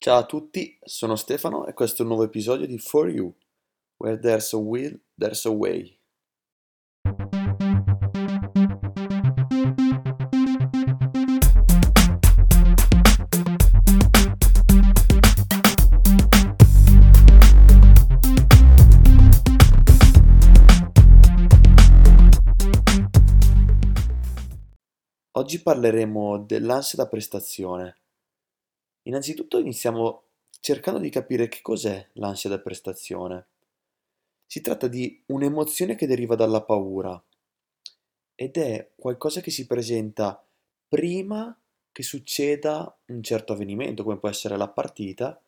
Ciao a tutti, sono Stefano e questo è un nuovo episodio di For You, Where There's a Will, There's a Way. Oggi parleremo dell'ansia da prestazione. Innanzitutto iniziamo cercando di capire che cos'è l'ansia da prestazione. Si tratta di un'emozione che deriva dalla paura ed è qualcosa che si presenta prima che succeda un certo avvenimento, come può essere la partita,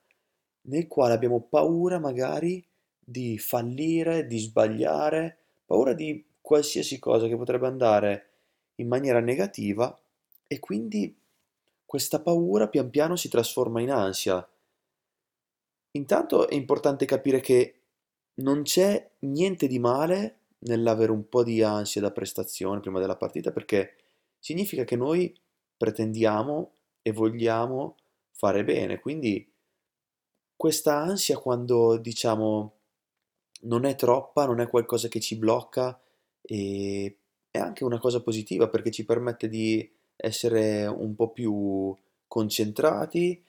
nel quale abbiamo paura magari di fallire, di sbagliare, paura di qualsiasi cosa che potrebbe andare in maniera negativa e quindi questa paura pian piano si trasforma in ansia. Intanto è importante capire che non c'è niente di male nell'avere un po' di ansia da prestazione prima della partita perché significa che noi pretendiamo e vogliamo fare bene, quindi questa ansia quando diciamo non è troppa, non è qualcosa che ci blocca è anche una cosa positiva perché ci permette di essere un po' più concentrati.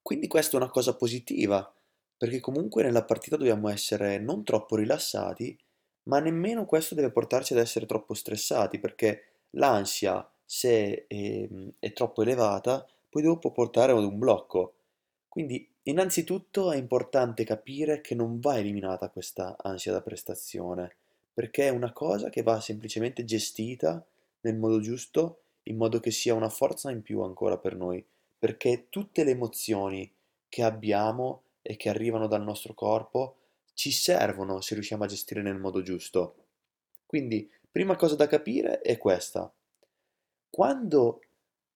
Quindi questa è una cosa positiva, perché comunque nella partita dobbiamo essere non troppo rilassati, ma nemmeno questo deve portarci ad essere troppo stressati, perché l'ansia, se è, è troppo elevata, poi dopo portare ad un blocco. Quindi, innanzitutto è importante capire che non va eliminata questa ansia da prestazione, perché è una cosa che va semplicemente gestita nel modo giusto, in modo che sia una forza in più ancora per noi, perché tutte le emozioni che abbiamo e che arrivano dal nostro corpo ci servono se riusciamo a gestire nel modo giusto. Quindi, prima cosa da capire è questa. Quando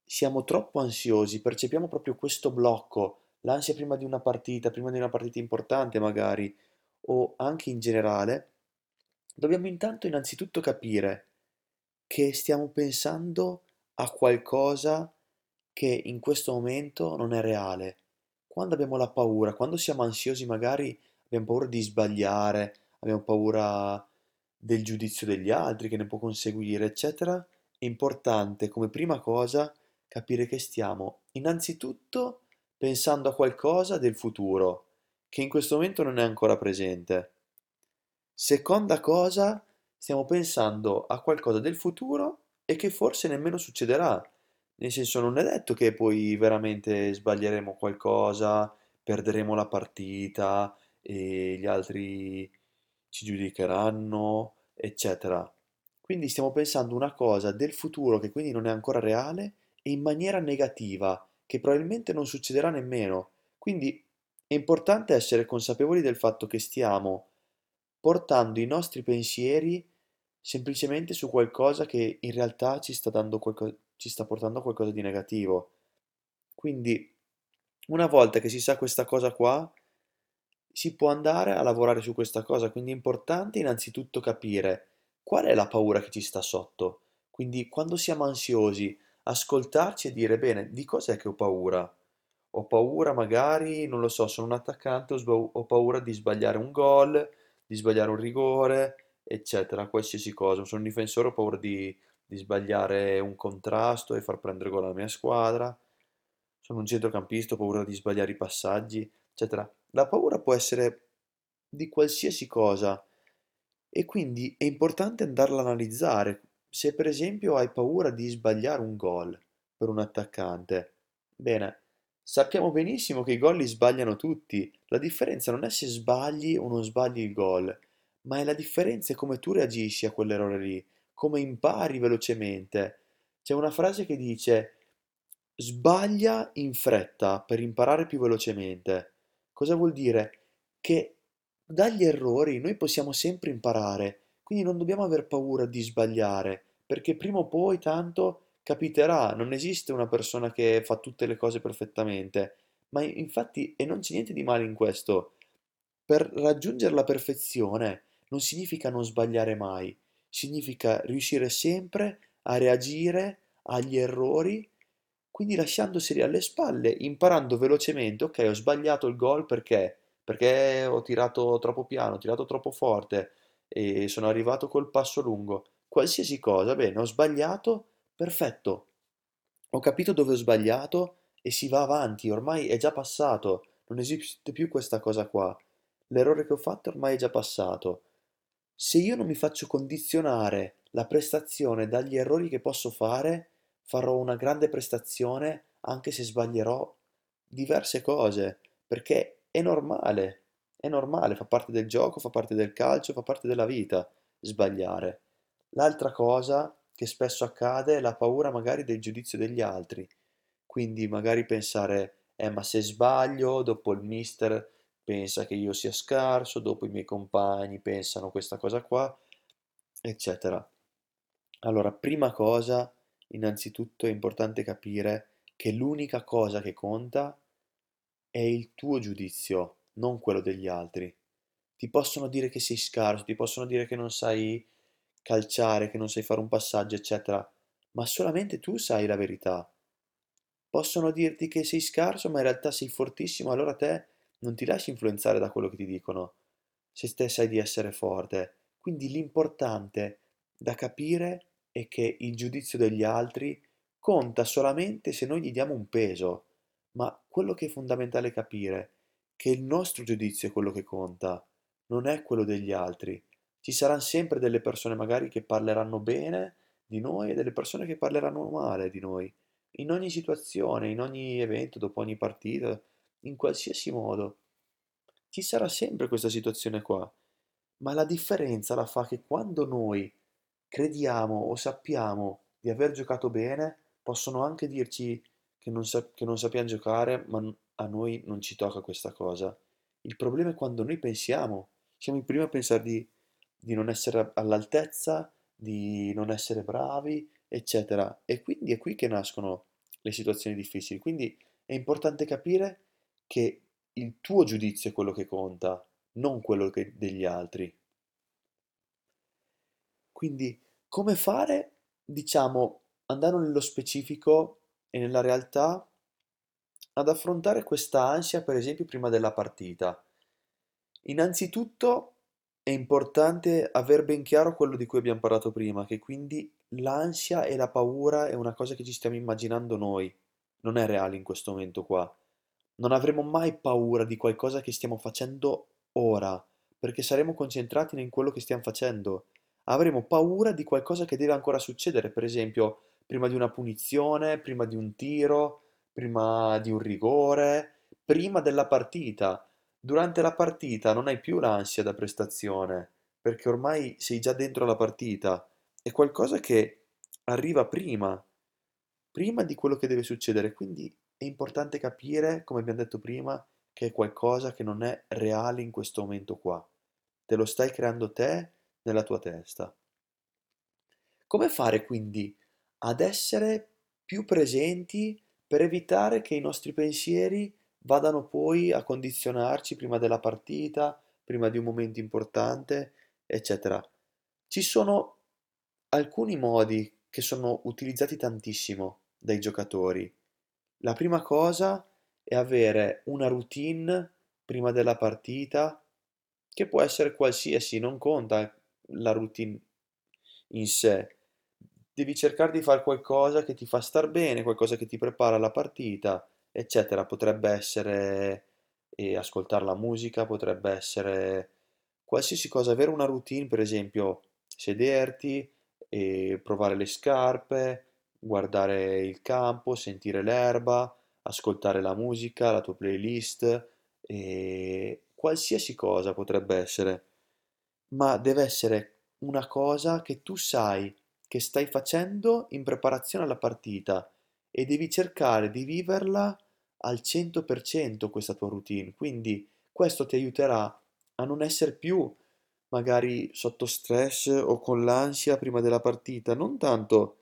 siamo troppo ansiosi, percepiamo proprio questo blocco, l'ansia prima di una partita, prima di una partita importante magari, o anche in generale, dobbiamo intanto innanzitutto capire che stiamo pensando a qualcosa che in questo momento non è reale. Quando abbiamo la paura, quando siamo ansiosi magari abbiamo paura di sbagliare, abbiamo paura del giudizio degli altri che ne può conseguire, eccetera, è importante come prima cosa capire che stiamo innanzitutto pensando a qualcosa del futuro che in questo momento non è ancora presente. Seconda cosa, stiamo pensando a qualcosa del futuro e che forse nemmeno succederà. Nel senso, non è detto che poi veramente sbaglieremo qualcosa, perderemo la partita e gli altri ci giudicheranno, eccetera. Quindi stiamo pensando una cosa del futuro che quindi non è ancora reale e in maniera negativa, che probabilmente non succederà nemmeno. Quindi è importante essere consapevoli del fatto che stiamo portando i nostri pensieri semplicemente su qualcosa che in realtà ci sta dando qualco- ci sta portando a qualcosa di negativo. Quindi, una volta che si sa questa cosa qua, si può andare a lavorare su questa cosa. Quindi è importante innanzitutto capire qual è la paura che ci sta sotto. Quindi, quando siamo ansiosi, ascoltarci e dire, bene, di cos'è che ho paura? Ho paura magari, non lo so, sono un attaccante, ho, sba- ho paura di sbagliare un gol, di sbagliare un rigore, eccetera, qualsiasi cosa. Sono un difensore, ho paura di, di sbagliare un contrasto e far prendere gol alla mia squadra. Sono un centrocampista, ho paura di sbagliare i passaggi, eccetera. La paura può essere di qualsiasi cosa e quindi è importante andarla a analizzare. Se per esempio hai paura di sbagliare un gol per un attaccante, bene, sappiamo benissimo che i gol li sbagliano tutti. La differenza non è se sbagli o non sbagli il gol, ma è la differenza è come tu reagisci a quell'errore lì, come impari velocemente. C'è una frase che dice sbaglia in fretta per imparare più velocemente. Cosa vuol dire? Che dagli errori noi possiamo sempre imparare, quindi non dobbiamo aver paura di sbagliare, perché prima o poi tanto capiterà, non esiste una persona che fa tutte le cose perfettamente, ma infatti, e non c'è niente di male in questo, per raggiungere la perfezione non significa non sbagliare mai, significa riuscire sempre a reagire agli errori quindi lasciandoseli alle spalle, imparando velocemente, ok, ho sbagliato il gol perché? Perché ho tirato troppo piano, ho tirato troppo forte e sono arrivato col passo lungo. Qualsiasi cosa, bene, ho sbagliato, perfetto. Ho capito dove ho sbagliato e si va avanti, ormai è già passato, non esiste più questa cosa qua. L'errore che ho fatto ormai è già passato. Se io non mi faccio condizionare la prestazione dagli errori che posso fare, farò una grande prestazione anche se sbaglierò diverse cose, perché è normale, è normale, fa parte del gioco, fa parte del calcio, fa parte della vita sbagliare. L'altra cosa che spesso accade è la paura magari del giudizio degli altri, quindi magari pensare, eh ma se sbaglio, dopo il mister pensa che io sia scarso, dopo i miei compagni pensano questa cosa qua, eccetera. Allora, prima cosa, innanzitutto è importante capire che l'unica cosa che conta è il tuo giudizio, non quello degli altri. Ti possono dire che sei scarso, ti possono dire che non sai calciare, che non sai fare un passaggio, eccetera, ma solamente tu sai la verità. Possono dirti che sei scarso, ma in realtà sei fortissimo, allora te non ti lasci influenzare da quello che ti dicono, se te sai di essere forte. Quindi l'importante da capire è che il giudizio degli altri conta solamente se noi gli diamo un peso, ma quello che è fondamentale capire è che il nostro giudizio è quello che conta, non è quello degli altri. Ci saranno sempre delle persone magari che parleranno bene di noi e delle persone che parleranno male di noi, in ogni situazione, in ogni evento, dopo ogni partita, in qualsiasi modo. Ci sarà sempre questa situazione qua, ma la differenza la fa che quando noi crediamo o sappiamo di aver giocato bene, possono anche dirci che non, sa- che non sappiamo giocare, ma a noi non ci tocca questa cosa. Il problema è quando noi pensiamo, siamo i primi a pensare di, di non essere all'altezza, di non essere bravi, eccetera. E quindi è qui che nascono le situazioni difficili. Quindi è importante capire che il tuo giudizio è quello che conta, non quello degli altri. Quindi come fare, diciamo, andando nello specifico e nella realtà, ad affrontare questa ansia, per esempio, prima della partita? Innanzitutto è importante aver ben chiaro quello di cui abbiamo parlato prima, che quindi l'ansia e la paura è una cosa che ci stiamo immaginando noi, non è reale in questo momento qua. Non avremo mai paura di qualcosa che stiamo facendo ora, perché saremo concentrati in quello che stiamo facendo. Avremo paura di qualcosa che deve ancora succedere, per esempio, prima di una punizione, prima di un tiro, prima di un rigore, prima della partita. Durante la partita non hai più l'ansia da prestazione, perché ormai sei già dentro la partita. È qualcosa che arriva prima, prima di quello che deve succedere. Quindi è importante capire, come abbiamo detto prima, che è qualcosa che non è reale in questo momento qua. Te lo stai creando te nella tua testa. Come fare quindi ad essere più presenti per evitare che i nostri pensieri vadano poi a condizionarci prima della partita, prima di un momento importante, eccetera. Ci sono alcuni modi che sono utilizzati tantissimo dai giocatori. La prima cosa è avere una routine prima della partita, che può essere qualsiasi, non conta la routine in sé. Devi cercare di fare qualcosa che ti fa star bene, qualcosa che ti prepara alla partita, eccetera. Potrebbe essere eh, ascoltare la musica, potrebbe essere qualsiasi cosa, avere una routine, per esempio, sederti e provare le scarpe, guardare il campo, sentire l'erba, ascoltare la musica, la tua playlist, e qualsiasi cosa potrebbe essere, ma deve essere una cosa che tu sai che stai facendo in preparazione alla partita e devi cercare di viverla al 100% questa tua routine. Quindi questo ti aiuterà a non essere più magari sotto stress o con l'ansia prima della partita, non tanto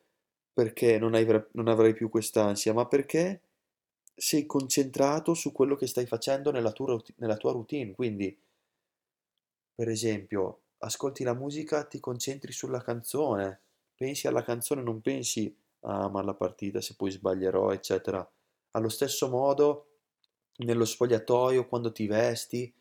perché non hai- non avrai più quest'ansia, ma perché sei concentrato su quello che stai facendo nella tua, nella tua routine. Quindi, per esempio, ascolti la musica, ti concentri sulla canzone, pensi alla canzone, non pensi a amare la partita se poi sbaglierò, eccetera. Allo stesso modo, nello spogliatoio, quando ti vesti,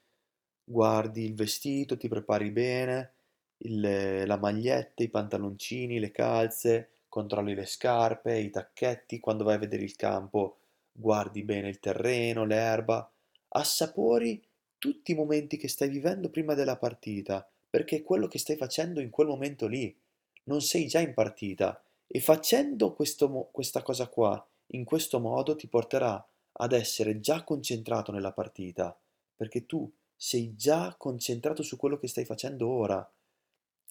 guardi il vestito, ti prepari bene, il- la maglietta, i pantaloncini, le calze, controlli le scarpe, i tacchetti, quando vai a vedere il campo, guardi bene il terreno, l'erba, assapori tutti i momenti che stai vivendo prima della partita, perché è quello che stai facendo in quel momento lì. Non sei già in partita e facendo questo questa cosa qua in questo modo ti porterà ad essere già concentrato nella partita, perché tu sei già concentrato su quello che stai facendo ora.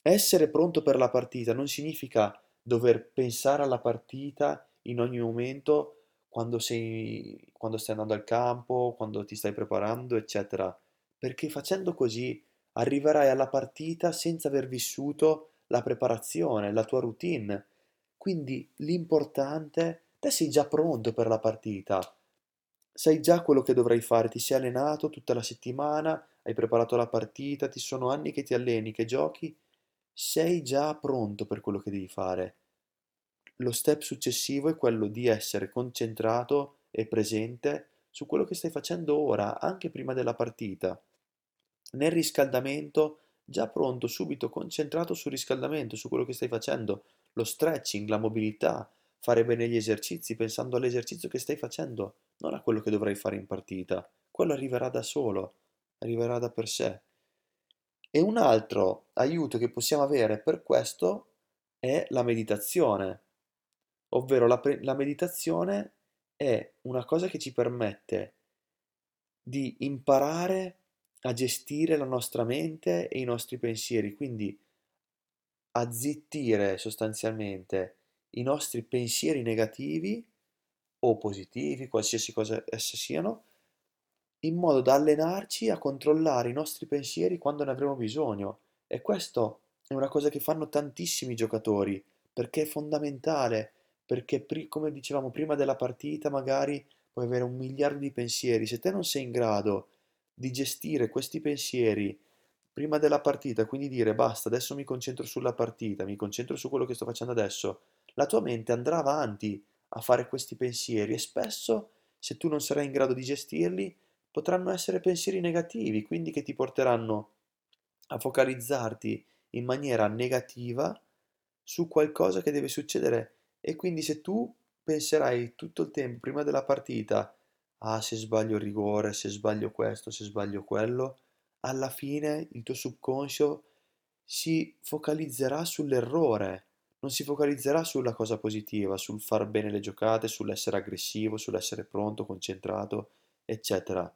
Essere pronto per la partita non significa dover pensare alla partita in ogni momento quando sei, quando stai andando al campo, quando ti stai preparando, eccetera. Perché facendo così arriverai alla partita senza aver vissuto la preparazione, la tua routine. Quindi l'importante, te sei già pronto per la partita, sai già quello che dovrai fare, ti sei allenato tutta la settimana, hai preparato la partita, ti sono anni che ti alleni, che giochi, sei già pronto per quello che devi fare. Lo step successivo è quello di essere concentrato e presente su quello che stai facendo ora, anche prima della partita. Nel riscaldamento, già pronto, subito concentrato sul riscaldamento, su quello che stai facendo, lo stretching, la mobilità, fare bene gli esercizi pensando all'esercizio che stai facendo, non a quello che dovrai fare in partita. Quello arriverà da solo, arriverà da per sé. E un altro aiuto che possiamo avere per questo è la meditazione, ovvero la, pre- la meditazione è una cosa che ci permette di imparare a gestire la nostra mente e i nostri pensieri, quindi a zittire sostanzialmente i nostri pensieri negativi o positivi, qualsiasi cosa esse siano, in modo da allenarci a controllare i nostri pensieri quando ne avremo bisogno. E questo è una cosa che fanno tantissimi giocatori, perché è fondamentale, perché come dicevamo prima della partita magari puoi avere un miliardo di pensieri, se te non sei in grado di gestire questi pensieri prima della partita, quindi dire basta, adesso mi concentro sulla partita, mi concentro su quello che sto facendo adesso, la tua mente andrà avanti a fare questi pensieri e spesso, se tu non sarai in grado di gestirli, potranno essere pensieri negativi, quindi che ti porteranno a focalizzarti in maniera negativa su qualcosa che deve succedere e quindi se tu penserai tutto il tempo prima della partita, ah se sbaglio il rigore, se sbaglio questo, se sbaglio quello, alla fine il tuo subconscio si focalizzerà sull'errore, non si focalizzerà sulla cosa positiva, sul far bene le giocate, sull'essere aggressivo, sull'essere pronto, concentrato, eccetera.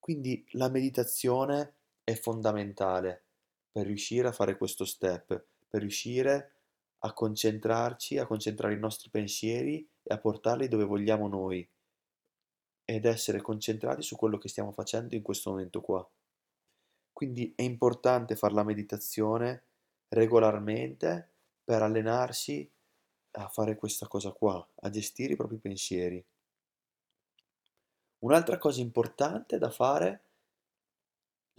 Quindi la meditazione è fondamentale per riuscire a fare questo step, per riuscire a concentrarci, a concentrare i nostri pensieri e a portarli dove vogliamo noi ed essere concentrati su quello che stiamo facendo in questo momento qua. Quindi è importante fare la meditazione regolarmente per allenarsi a fare questa cosa qua, a gestire i propri pensieri. Un'altra cosa importante da fare,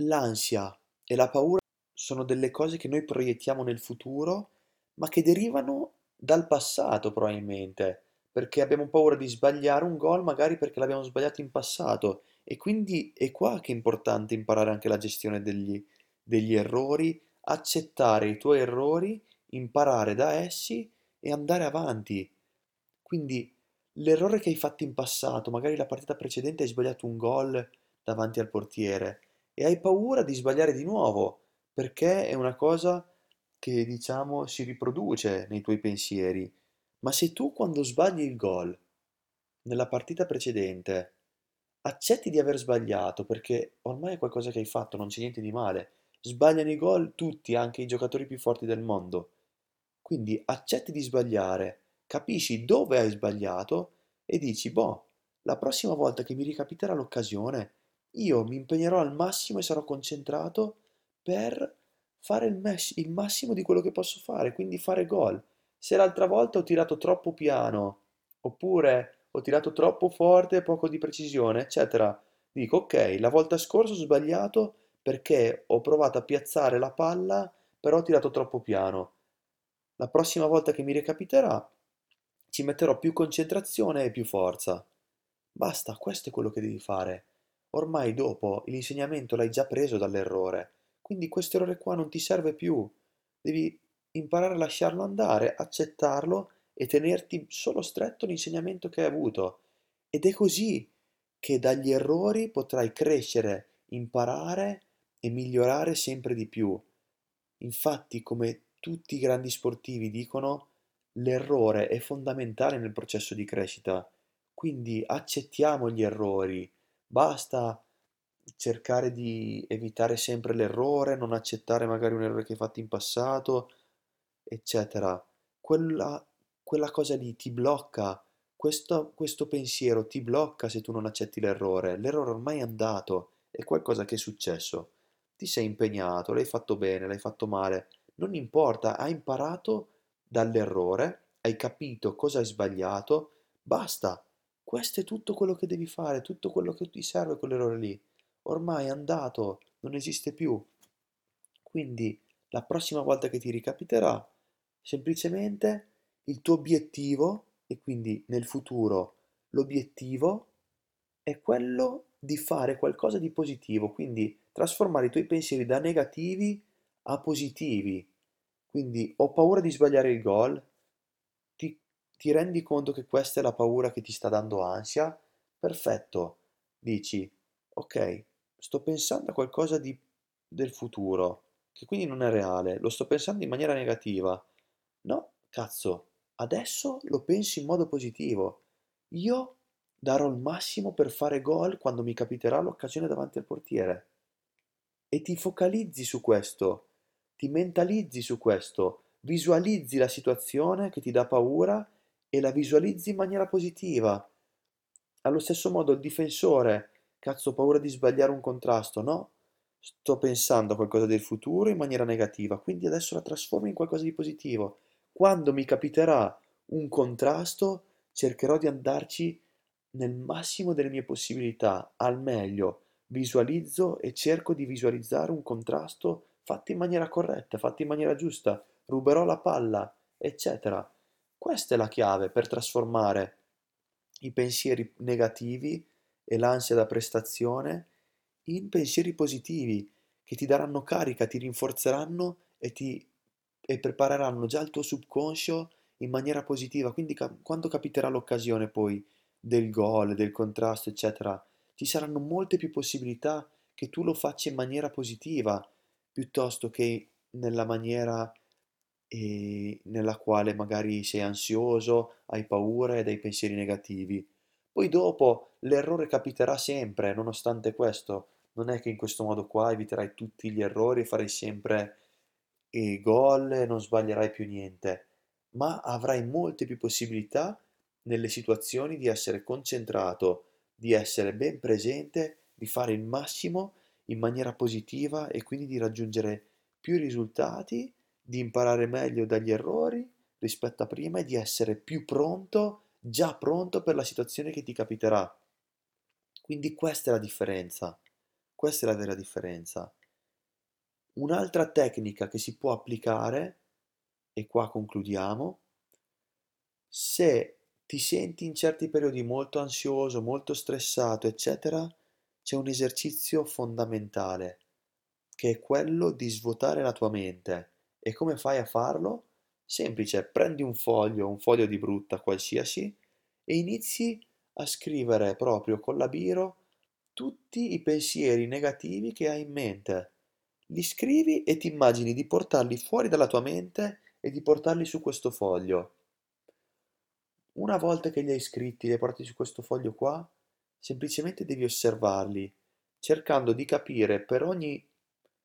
l'ansia e la paura sono delle cose che noi proiettiamo nel futuro, ma che derivano dal passato probabilmente, perché abbiamo paura di sbagliare un gol magari perché l'abbiamo sbagliato in passato e quindi è qua che è importante imparare anche la gestione degli, degli errori, accettare i tuoi errori, imparare da essi e andare avanti. Quindi l'errore che hai fatto in passato, magari la partita precedente hai sbagliato un gol davanti al portiere e hai paura di sbagliare di nuovo, perché è una cosa che diciamo si riproduce nei tuoi pensieri. Ma se tu quando sbagli il gol nella partita precedente accetti di aver sbagliato, perché ormai è qualcosa che hai fatto, non c'è niente di male, sbagliano i gol tutti, anche i giocatori più forti del mondo. Quindi accetti di sbagliare, capisci dove hai sbagliato e dici, boh, la prossima volta che mi ricapiterà l'occasione, io mi impegnerò al massimo e sarò concentrato per fare il, mes- il massimo di quello che posso fare, quindi fare gol. Se l'altra volta ho tirato troppo piano, oppure ho tirato troppo forte poco di precisione, eccetera, dico, ok, la volta scorsa ho sbagliato perché ho provato a piazzare la palla, però ho tirato troppo piano. La prossima volta che mi recapiterà, ci metterò più concentrazione e più forza. Basta, questo è quello che devi fare. Ormai dopo l'insegnamento l'hai già preso dall'errore, quindi questo errore qua non ti serve più. Devi imparare a lasciarlo andare, accettarlo e tenerti solo stretto l'insegnamento che hai avuto. Ed è così che dagli errori potrai crescere, imparare e migliorare sempre di più. Infatti, come tutti i grandi sportivi dicono, l'errore è fondamentale nel processo di crescita. Quindi accettiamo gli errori, basta cercare di evitare sempre l'errore, non accettare magari un errore che hai fatto in passato, eccetera. Quella, quella cosa lì ti blocca, questo, questo pensiero ti blocca se tu non accetti l'errore. L'errore ormai è andato, è qualcosa che è successo. Ti sei impegnato, l'hai fatto bene, l'hai fatto male, non importa, hai imparato dall'errore, hai capito cosa hai sbagliato, basta. Questo è tutto quello che devi fare, tutto quello che ti serve quell'errore lì. Ormai è andato, non esiste più. Quindi la prossima volta che ti ricapiterà, semplicemente il tuo obiettivo, e quindi nel futuro l'obiettivo è quello di fare qualcosa di positivo, quindi trasformare i tuoi pensieri da negativi a positivi. Quindi ho paura di sbagliare il gol, ti, ti rendi conto che questa è la paura che ti sta dando ansia? Perfetto, dici, ok, sto pensando a qualcosa di, del futuro, che quindi non è reale, lo sto pensando in maniera negativa. No, cazzo, adesso lo penso in modo positivo. Io darò il massimo per fare gol quando mi capiterà l'occasione davanti al portiere. E ti focalizzi su questo, ti mentalizzi su questo, visualizzi la situazione che ti dà paura e la visualizzi in maniera positiva. Allo stesso modo il difensore, cazzo, ho paura di sbagliare un contrasto, no? Sto pensando a qualcosa del futuro in maniera negativa, quindi adesso la trasformo in qualcosa di positivo. Quando mi capiterà un contrasto, cercherò di andarci nel massimo delle mie possibilità, al meglio. Visualizzo e cerco di visualizzare un contrasto fatto in maniera corretta, fatto in maniera giusta. Ruberò la palla, eccetera. Questa è la chiave per trasformare i pensieri negativi e l'ansia da prestazione in pensieri positivi che ti daranno carica, ti rinforzeranno e ti e prepareranno già il tuo subconscio in maniera positiva. Quindi ca- quando capiterà l'occasione poi del gol, del contrasto, eccetera, ci saranno molte più possibilità che tu lo faccia in maniera positiva piuttosto che nella maniera eh, nella quale magari sei ansioso, hai paura ed hai pensieri negativi. Poi dopo l'errore capiterà sempre, nonostante questo, non è che in questo modo qua eviterai tutti gli errori, farai sempre i gol e non sbaglierai più niente, ma avrai molte più possibilità nelle situazioni di essere concentrato, di essere ben presente, di fare il massimo in maniera positiva e quindi di raggiungere più risultati, di imparare meglio dagli errori rispetto a prima e di essere più pronto, già pronto per la situazione che ti capiterà. Quindi questa è la differenza, questa è la vera differenza. Un'altra tecnica che si può applicare, e qua concludiamo, se ti senti in certi periodi molto ansioso, molto stressato, eccetera, c'è un esercizio fondamentale, che è quello di svuotare la tua mente. E come fai a farlo? Semplice, prendi un foglio, un foglio di brutta qualsiasi, e inizi a scrivere proprio con la biro tutti i pensieri negativi che hai in mente. Li scrivi e ti immagini di portarli fuori dalla tua mente e di portarli su questo foglio. Una volta che li hai scritti, li hai portati su questo foglio qua, semplicemente devi osservarli, cercando di capire per ogni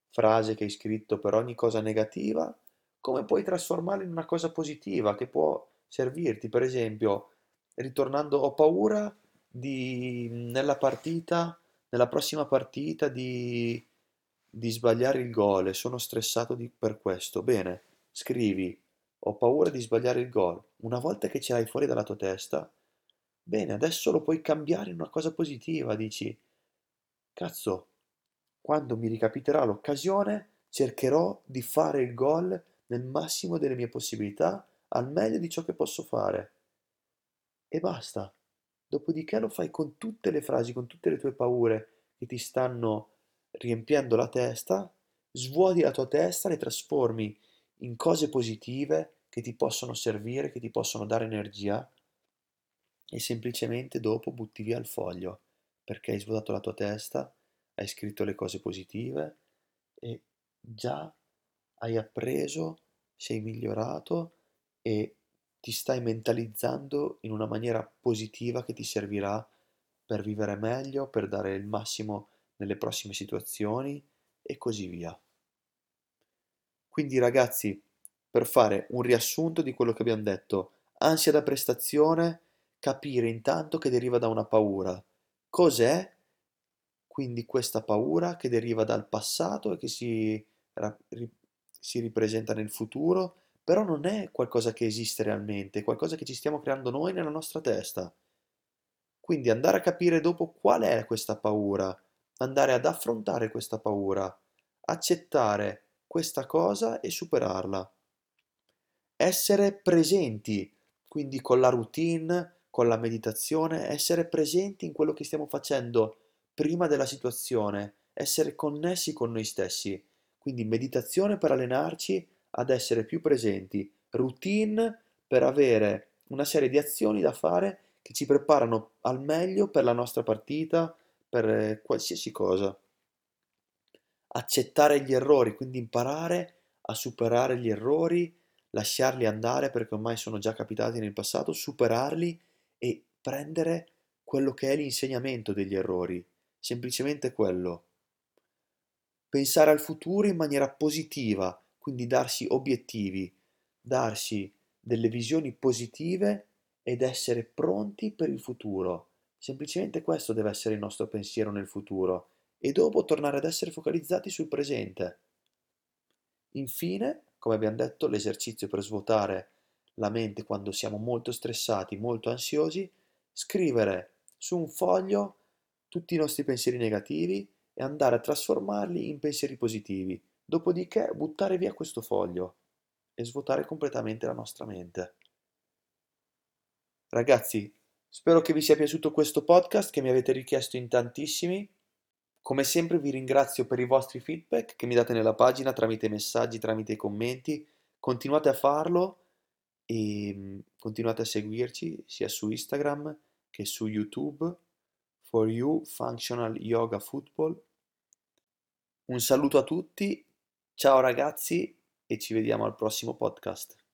frase che hai scritto, per ogni cosa negativa, come puoi trasformarla in una cosa positiva che può servirti. Per esempio, ritornando, ho paura di, nella partita, nella prossima partita, di, di sbagliare il gol e sono stressato di, per questo. Bene, scrivi ho paura di sbagliare il gol. Una volta che ce l'hai fuori dalla tua testa, bene, adesso lo puoi cambiare in una cosa positiva, dici, cazzo, quando mi ricapiterà l'occasione, cercherò di fare il gol nel massimo delle mie possibilità, al meglio di ciò che posso fare. e basta. Dopodiché lo fai con tutte le frasi, con tutte le tue paure che ti stanno riempiendo la testa, svuoti la tua testa, le trasformi in cose positive che ti possono servire, che ti possono dare energia e semplicemente dopo butti via il foglio perché hai svuotato la tua testa, hai scritto le cose positive e già hai appreso, sei migliorato e ti stai mentalizzando in una maniera positiva che ti servirà per vivere meglio, per dare il massimo nelle prossime situazioni e così via. Quindi ragazzi, per fare un riassunto di quello che abbiamo detto, ansia da prestazione, capire intanto che deriva da una paura. Cos'è? Quindi questa paura che deriva dal passato e che si, si ripresenta nel futuro però non è qualcosa che esiste realmente, è qualcosa che ci stiamo creando noi nella nostra testa. Quindi andare a capire dopo qual è questa paura, andare ad affrontare questa paura, accettare questa cosa e superarla. Essere presenti, quindi con la routine, con la meditazione, essere presenti in quello che stiamo facendo prima della situazione, essere connessi con noi stessi. Quindi meditazione per allenarci ad essere più presenti, routine per avere una serie di azioni da fare che ci preparano al meglio per la nostra partita, per eh, qualsiasi cosa. Accettare gli errori, quindi imparare a superare gli errori, lasciarli andare perché ormai sono già capitati nel passato, superarli prendere quello che è l'insegnamento degli errori, semplicemente quello. Pensare al futuro in maniera positiva, quindi darsi obiettivi, darsi delle visioni positive ed essere pronti per il futuro. Semplicemente questo deve essere il nostro pensiero nel futuro e dopo tornare ad essere focalizzati sul presente. Infine, come abbiamo detto, l'esercizio per svuotare la mente quando siamo molto stressati, molto ansiosi, scrivere su un foglio tutti i nostri pensieri negativi e andare a trasformarli in pensieri positivi. Dopodiché buttare via questo foglio e svuotare completamente la nostra mente. Ragazzi, spero che vi sia piaciuto questo podcast che mi avete richiesto in tantissimi. Come sempre vi ringrazio per i vostri feedback che mi date nella pagina tramite messaggi, tramite i commenti. Continuate a farlo e mm, continuate a seguirci sia su Instagram che su YouTube. For You Functional Yoga Football. Un saluto a tutti Ciao ragazzi e ci vediamo al prossimo podcast.